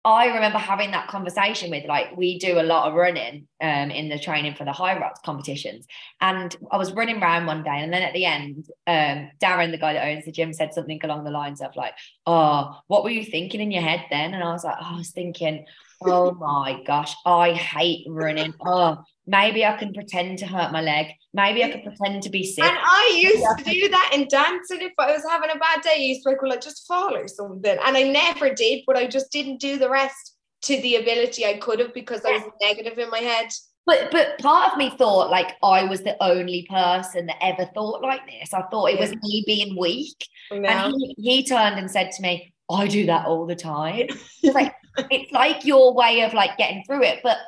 I remember having that conversation with like we do a lot of running um, in the training for the Hyrox competitions, and I was running around one day, and then at the end, um, Darren, the guy that owns the gym, said something along the lines of like, "Oh, what were you thinking in your head then?" And I was like, oh, "I was thinking." Oh my gosh, I hate running. Oh, maybe I can pretend to hurt my leg. Maybe I could pretend to be sick. And I used to do that in dancing. If I was having a bad day, I used to like, well, I just fall or something. And I never did, but I just didn't do the rest to the ability I could have because I was negative in my head. But but part of me thought like I was the only person that ever thought like this. I thought it was me being weak. No. And he, he turned and said to me, I do that all the time. Like it's like your way of like getting through it. But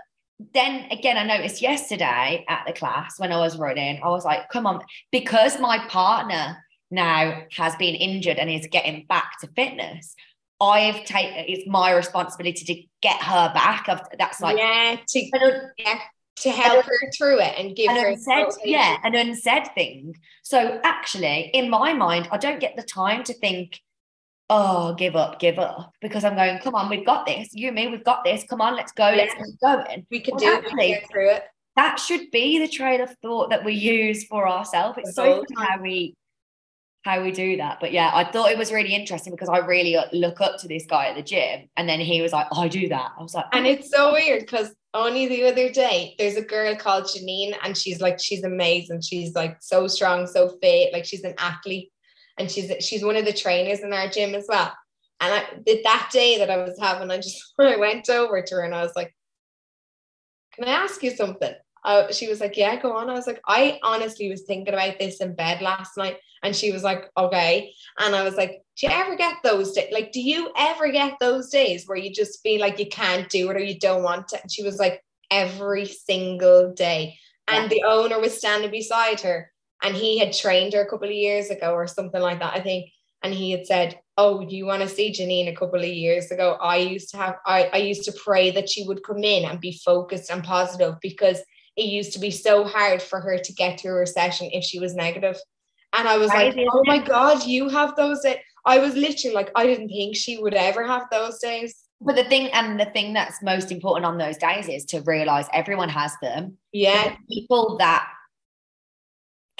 then again, I noticed yesterday at the class when I was running, I was like, come on, because my partner now has been injured and is getting back to fitness. I've taken it's my responsibility to get her back. I've, that's like yeah, to, un- to help her through it and give an her unsaid, yeah, an unsaid thing. So actually, in my mind, I don't get the time to think, oh, give up, give up, because I'm going, come on, we've got this. You and me, we've got this. Come on, let's go, let's Yeah. keep going. We could Well, do it, we actually- get through it. That should be the train of thought that we use for ourselves. It's so how we how we do that. But yeah, I thought it was really interesting because I really uh, look up to this guy at the gym, and then he was like, I do that. I was like, And it's so weird because only the other day there's a girl called Janine and she's like she's amazing. She's like so strong, so fit, like she's an athlete, and she's she's one of the trainers in our gym as well. And I did that day that I was having, I just I went over to her and I was like, "Can I ask you something?" Uh, she was like, "Yeah, go on." I was like, "I honestly was thinking about this in bed last night," and she was like, "Okay." And I was like, "Do you ever get those days? Like, do you ever get those days where you just feel like you can't do it or you don't want to?" And she was like, "Every single day." And the owner was standing beside her, and he had trained her a couple of years ago or something like that, I think. And he had said, "Oh, you want to see Janine a couple of years ago? I used to have, I, I used to pray that she would come in and be focused and positive because it used to be so hard for her to get through her session if she was negative." And I was Crazy, like, "Oh my god, you have those days." I was literally like, I didn't think she would ever have those days. But the thing, and the thing that's most important on those days is to realize everyone has them. Yeah, The people that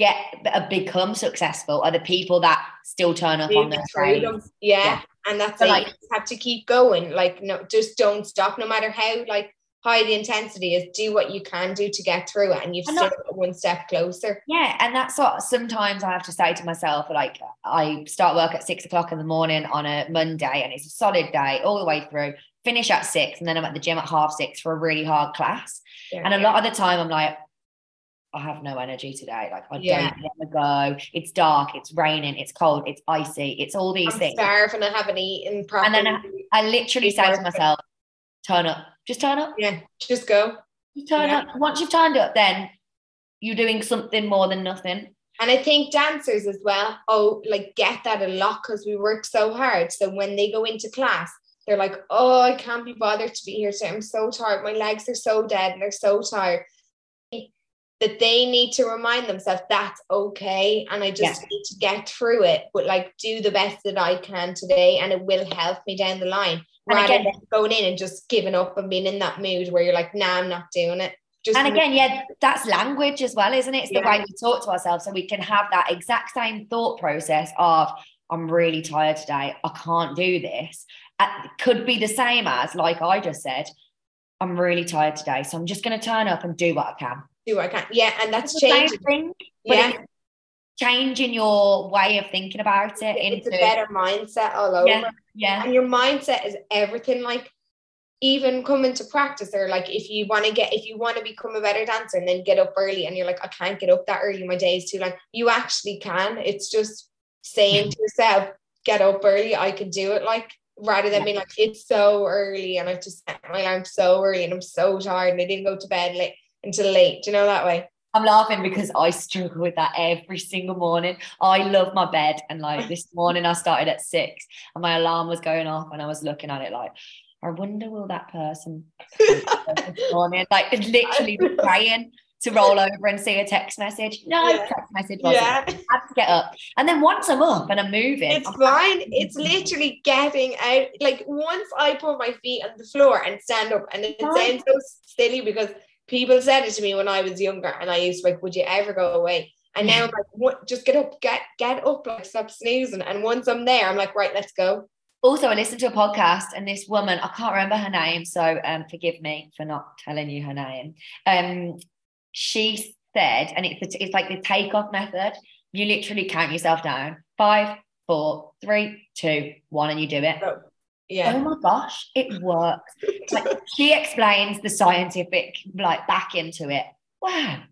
get become successful are the people that still turn up on Moving those through days. them. Yeah. Yeah. And that's So, it. like- you have to keep going. Like, no, just don't stop. No matter how like high the intensity is, do what you can do to get through it. And you've still one step closer. Yeah, and that's what sometimes I have to say to myself. Like, I start work at six o'clock in the morning on a Monday, and it's a solid day all the way through. Finish at six, and then I'm at the gym at half six for a really hard class. Yeah. And a lot of the time, I'm like, I have no energy today. Like, I Yeah. don't want to go. It's dark. It's raining. It's cold. It's icy. It's all these I'm things. starving. I haven't eaten properly. And then I literally Keep say to myself, turn up. Just turn up. yeah, just go. Just turn Yeah. up. Once you've turned up, then you're doing something more than nothing. And I think dancers as well, oh, like get that a lot because we work so hard. So when they go into class, they're like, oh, I can't be bothered to be here today. I'm so tired. My legs are so dead and they're so tired. That they need to remind themselves that's okay. And I just need to get through it, but like do the best that I can today and it will help me down the line. And Rather again- than going in and just giving up and being in that mood where you're like, nah, I'm not doing it. Just and again, yeah, that's language as well, isn't it? It's the way we talk to ourselves so we can have that exact same thought process of, I'm really tired today. I can't do this. It could be the same as, like I just said, I'm really tired today. So I'm just going to turn up and do what I can. Do I can. Yeah, and that's It's the same changing. Yeah. changing your way of thinking about it. it's a better mindset all over. Yeah, yeah. And your mindset is everything. Like even coming to practice, or like if you want to get, if you want to become a better dancer, and then get up early, and you're like, I can't get up that early. My day is too long. You actually can. It's just saying to yourself, get up early. I can do it. Like rather than Yeah. being like, it's so early, and I just set my alarm so early, and I'm so tired, and I didn't go to bed late until late. Do you know that way? I'm laughing because I struggle with that every single morning. I love my bed. And like this morning, I started at six and my alarm was going off, and I was looking at it like, I wonder will that person this morning? Like literally praying to roll over and see a text message. No, Yeah. text message wasn't. Yeah. I had to get up. And then once I'm up and I'm moving, It's I'm fine. It's literally getting out. Like once I put my feet on the floor and stand up, and it sounds so silly because people said it to me when I was younger, and I used to like, "Would you ever go away?" And now I'm like, "What? Just get up, get get up, like stop snoozing." And once I'm there, I'm like, "Right, let's go." also I listened to a podcast and this woman, I can't remember her name, so um, forgive me for not telling you her name. Um, she said, and it's it's like the takeoff method. You literally count yourself down. Five, four, three, two, one, and you do it. Go. Yeah. Oh my gosh, it works. Like she explains the scientific like back into it. Wow.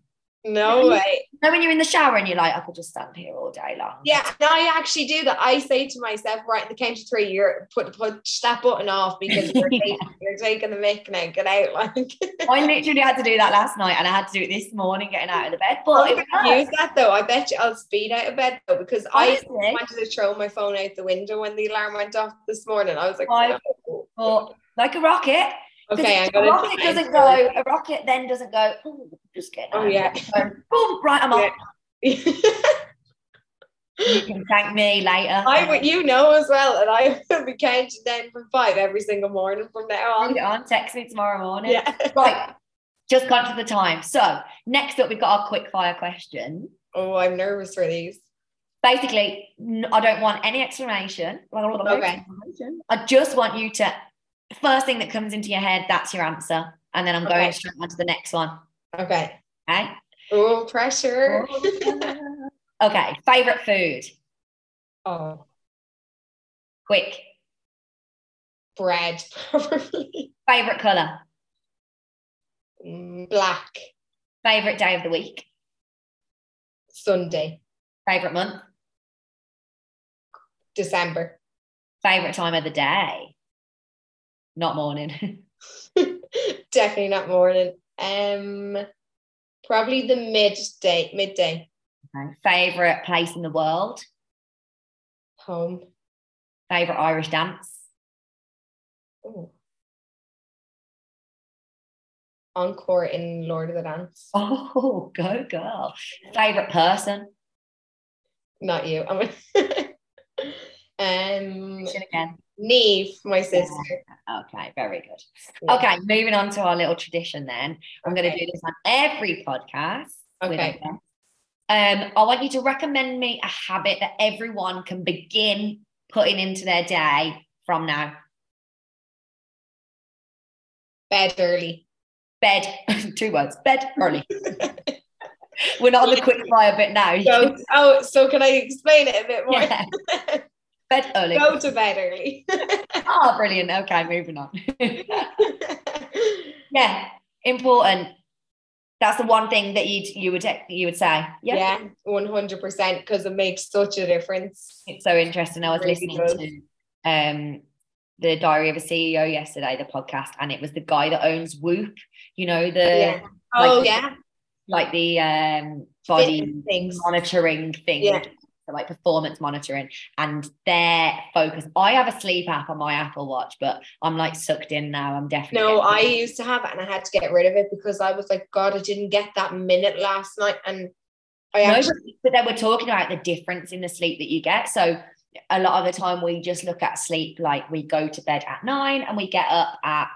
No way. You know when you're in the shower and you're like, I could just stand here all day long. Yeah, no, I actually do that. I say to myself, right the count of three, you're put push that button off because you're, Yeah. taking, you're taking the mic now. Get out, like. I literally had to do that last night and I had to do it this morning getting out of the bed. But I'm it gonna worked. use that though. I bet you I'll speed out of bed though because I Honestly, wanted to throw my phone out the window when the alarm went off this morning. I was like, Why? no. but like a rocket. okay, I'm a rocket doesn't go, a rocket then doesn't go, just get Oh, yeah. Boom, right, I'm off. You can thank me later. I would, you know as well, and I will be counting down from five every single morning from now on. it on, text me tomorrow morning. Yeah. Right. Just conscious of the time. So next up, we've got our quick fire question. Oh, I'm nervous for these. Basically, I don't want any explanation. Okay. I just want you to, first thing that comes into your head, that's your answer. And then I'm going straight on to the next one. Okay. Okay. Oh, pressure. okay. Favorite food? Oh, Quick. bread, probably. Favorite color? Mm, Black. Favorite day of the week? Sunday. Favorite month? December. Favorite time of the day? Not morning. Definitely not morning. Um, probably the midday. Midday. Okay. Favorite place in the world? Home. Favorite Irish dance? Oh. Encore in Lord of the Dance. Oh, go girl. Favorite person? Not you. I'm um, again. Neve, my sister. Okay, very good. Yeah. Okay, moving on to our little tradition then. I'm going to do this on every podcast. Okay. Um, I want you to recommend me a habit that everyone can begin putting into their day from now. Bed early. Bed, two words, bed early. We're not on the quick fire bit now. So, oh, so can I explain it a bit more? yeah. Bed early. Go to bed early. Oh, brilliant. Okay, moving on. yeah, important. That's the one thing that you you would you would say. Yeah, yeah, one hundred percent, because it makes such a difference. it's so interesting. I was Really listening does. to um the Diary of a CEO yesterday, the podcast, and it was the guy that owns Whoop. You know the yeah. Oh like- yeah. like the um body things. monitoring thing. Yeah. So like performance monitoring and their focus. I have a sleep app on my Apple Watch, but I'm like sucked in now. I'm definitely No, I getting- used to have it and I had to get rid of it because I was like, God, I didn't get that minute last night. And I No, actually but, but then we're talking about the difference in the sleep that you get. So a lot of the time we just look at sleep like we go to bed at nine and we get up at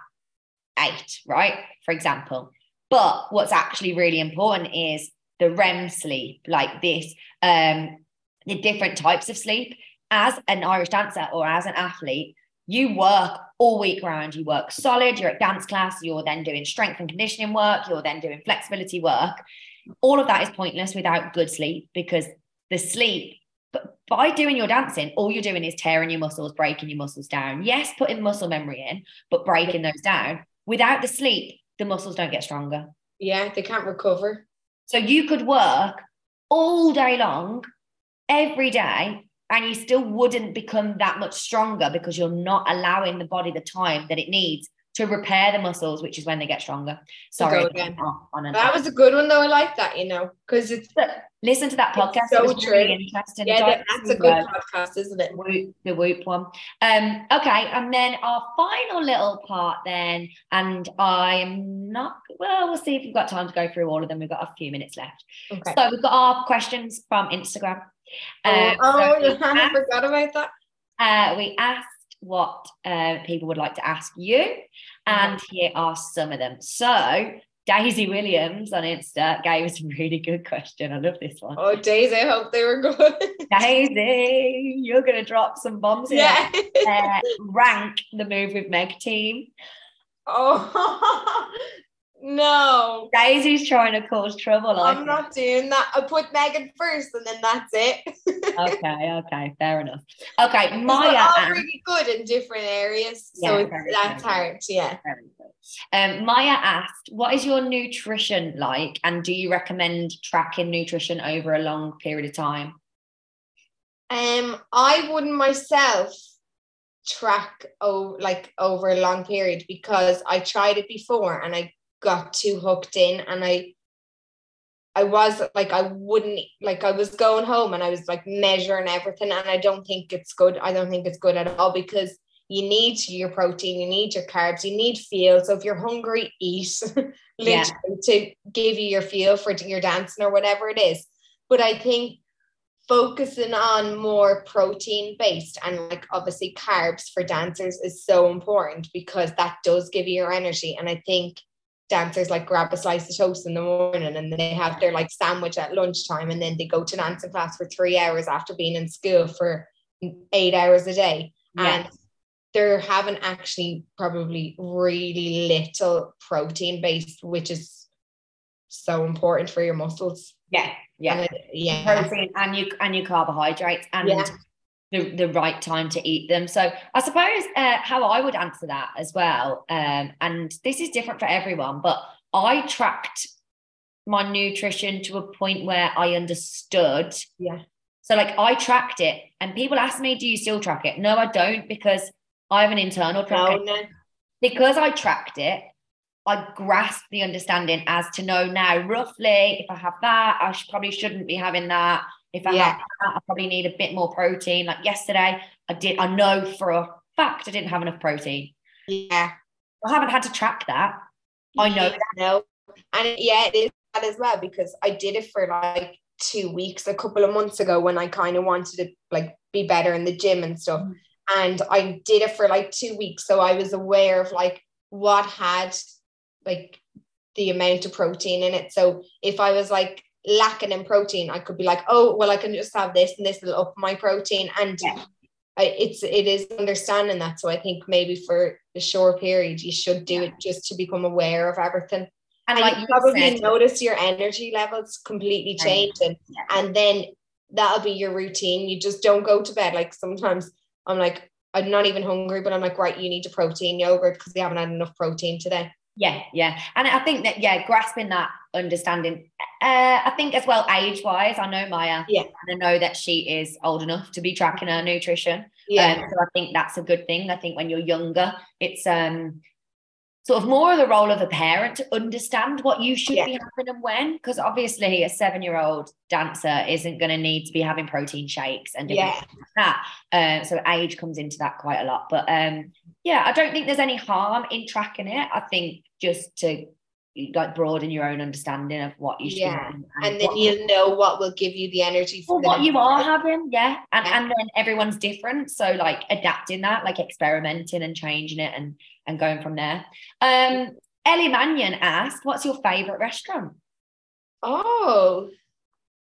eight, right? For example. But what's actually really important is the REM sleep, like this, um, the different types of sleep. As an Irish dancer or as an athlete, you work all week round. You work solid, you're at dance class, you're then doing strength and conditioning work, you're then doing flexibility work. All of that is pointless without good sleep because the sleep, but by doing your dancing, all you're doing is tearing your muscles, breaking your muscles down. Yes, putting muscle memory in, but breaking those down. Without the sleep, the muscles don't get stronger. yeah, they can't recover. So you could work all day long, every day, and you still wouldn't become that much stronger because you're not allowing the body the time that it needs to repair the muscles, which is when they get stronger. Sorry, That was a good one though. I like that, you know, because it's listen to that podcast. so it really interesting. yeah, It's that, like that's a good podcast, isn't it? Whoop, the whoop one. Um, okay, and then our final little part then, and I'm not well, we'll see if we've got time to go through all of them. We've got a few minutes left. Okay. So we've got our questions from Instagram. Oh, Um, oh, so yeah, I asked, forgot about that. uh, we asked what uh, people would like to ask you, and here are some of them. So Daisy Williams on Insta gave us a really good question. I love this one. Oh, days, I hope they were good. Daisy, you're gonna drop some bombs here. yeah. uh, rank the Move with Meg team. Oh, No. Daisy's trying to cause trouble. I'm think. not doing that. I put Megan first and then that's it. okay, okay, fair enough. Okay, Maya We're all really good in different areas. Yeah, So that's hard. Yeah. Um, Maya asked, "What is your nutrition like, and do you recommend tracking nutrition over a long period of time?" Um, I wouldn't myself track over like over a long period because I tried it before and I got too hooked in and I I was like I wouldn't like I was going home and I was like measuring everything and I don't think it's good. I don't think it's good at all because you need your protein, you need your carbs, you need fuel. So if you're hungry, eat Yeah. literally to give you your fuel for your dancing or whatever it is. But I think focusing on more protein based and like obviously carbs for dancers is so important because that does give you your energy. And I think dancers like grab a slice of toast in the morning and then they have their like sandwich at lunchtime and then they go to dancing class for three hours after being in school for eight hours a day. Yeah. And they're having actually probably really little protein based, which is so important for your muscles. Yeah, yeah. And it- yeah. protein and you and you carbohydrates and Yeah. The, the right time to eat them. So I suppose uh, how I would answer that as well, um, and this is different for everyone, but I tracked my nutrition to a point where I understood. Yeah. So like I tracked it, and people ask me, "Do you still track it?" No, I don't because I have an internal tracker. No, no. because I tracked it, I grasped the understanding as to know now roughly if I have that, I should, probably shouldn't be having that. If I Yeah. have that, I probably need a bit more protein. Like yesterday, I did. I know for a fact I didn't have enough protein. Yeah. I haven't had to track that. I know Yeah, No. And yeah, it is that as well because I did it for like two weeks a couple of months ago when I kind of wanted to like be better in the gym and stuff. Mm. And I did it for like two weeks. So I was aware of like what had like the amount of protein in it. So if I was like lacking in protein, I could be like, oh, well, I can just have this and this will up my protein. And Yeah. I, it's it is understanding that. So I think maybe for a short period you should do it just to become aware of everything. And And like you probably said, notice your energy levels completely and, Yeah. and then that'll be your routine. You just don't go to bed. Like sometimes I'm like, I'm not even hungry, but I'm like, right, you need a protein yogurt because you haven't had enough protein today. Yeah, yeah. And I think that, yeah, grasping that understanding. Uh, I think as well, age wise, I know Maya. Yeah. And I know that she is old enough to be tracking her nutrition. Yeah. Um, so I think that's a good thing. I think when you're younger, it's um sort of more of the role of a parent to understand what you should Yeah. be having and when. Because obviously, a seven year old dancer isn't going to need to be having protein shakes and yeah. like that. Uh, so age comes into that quite a lot. But um, yeah, I don't think there's any harm in tracking it. I think just to like broaden your own understanding of what you should Yeah. having And then you'll know what will give you the energy for what you are having, yeah. And Yeah. and then everyone's different. So like adapting that, like experimenting and changing it and and going from there. Um Ellie Mannion asked, what's your favourite restaurant? Oh,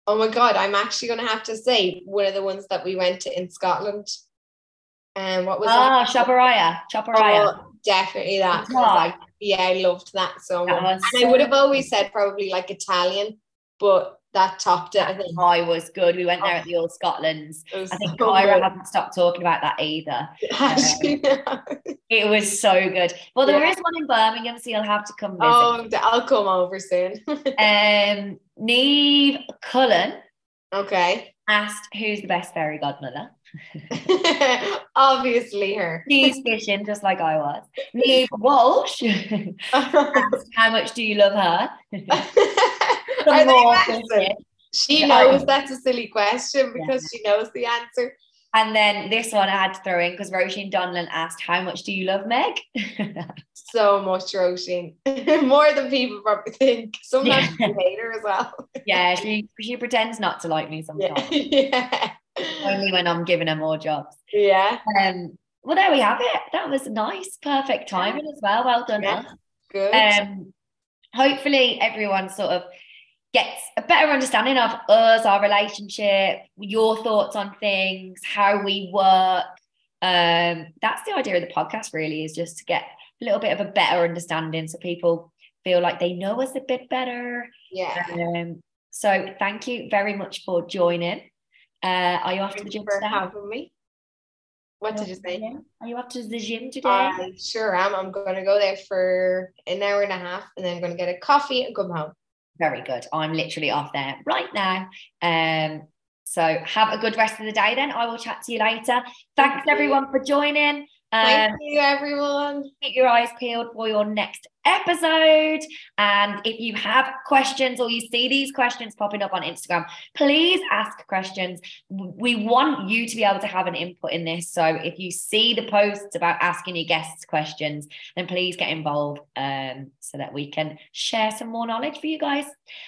oh my God! I'm actually gonna have to say one of the ones that we went to in Scotland. And what was Oh, Chaophraya. Chaophraya. Oh, definitely that. Yeah. I loved that so much. And I would have always said probably like Italian, but that topped it. I think. I was good. We went there at the All Scotland's. I think so Kyra good. hasn't stopped talking about that either. No. It was so good. Well, there Yeah. is one in Birmingham, so you'll have to come visit. Oh, I'll come over soon. Um, Neve Cullen okay. asked, "Who's the best fairy godmother?" Obviously, her. She's fishing just like I was. Neve Walsh "How much do you love her?" Some Are they more messing? fishing. She Yeah. knows that's a silly question because she knows the answer. And then this one I had to throw in because Roisin Donlan asked, "How much do you love Meg?" So much, Roisin. More than people probably think. Sometimes Yeah. you hate her as well. yeah, she she pretends not to like me Yeah. sometimes. yeah. Only when I'm giving her more jobs. Yeah. Um, well, there we have it. That was nice, perfect timing as well. Well done, Yeah. us. Good. um, hopefully everyone sort of gets a better understanding of us, our relationship, your thoughts on things, how we work. Um, that's the idea of the podcast, really, is just to get a little bit of a better understanding so people feel like they know us a bit better. Yeah. Um, so thank you very much for joining. Uh, are you off to the gym today? me. What did you say? Are you off to the gym today? I sure am. I'm going to go there for an hour and a half and then I'm going to get a coffee and come home. Very good. I'm literally off there right now. Um, so have a good rest of the day then. I will chat to you later. Thanks everyone for joining. Um, Thank you, everyone. keep your eyes peeled for your next episode. And if you have questions or you see these questions popping up on Instagram, please ask questions. We want you to be able to have an input in this. So if you see the posts about asking your guests questions, then please get involved um, so that we can share some more knowledge for you guys.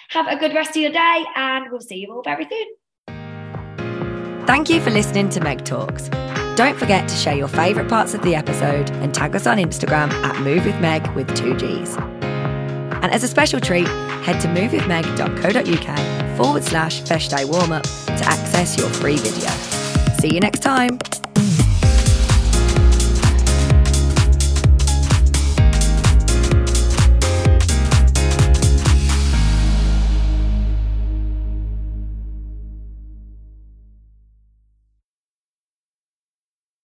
Have a good rest of your day, and we'll see you all very soon. Thank you for listening to Meg Talks. Don't forget to share your favourite parts of the episode and tag us on Instagram at Move with Meg with two G's. And as a special treat, head to movewithmeg.co.uk forward slash Feis Day Warm Up to access your free video. See you next time.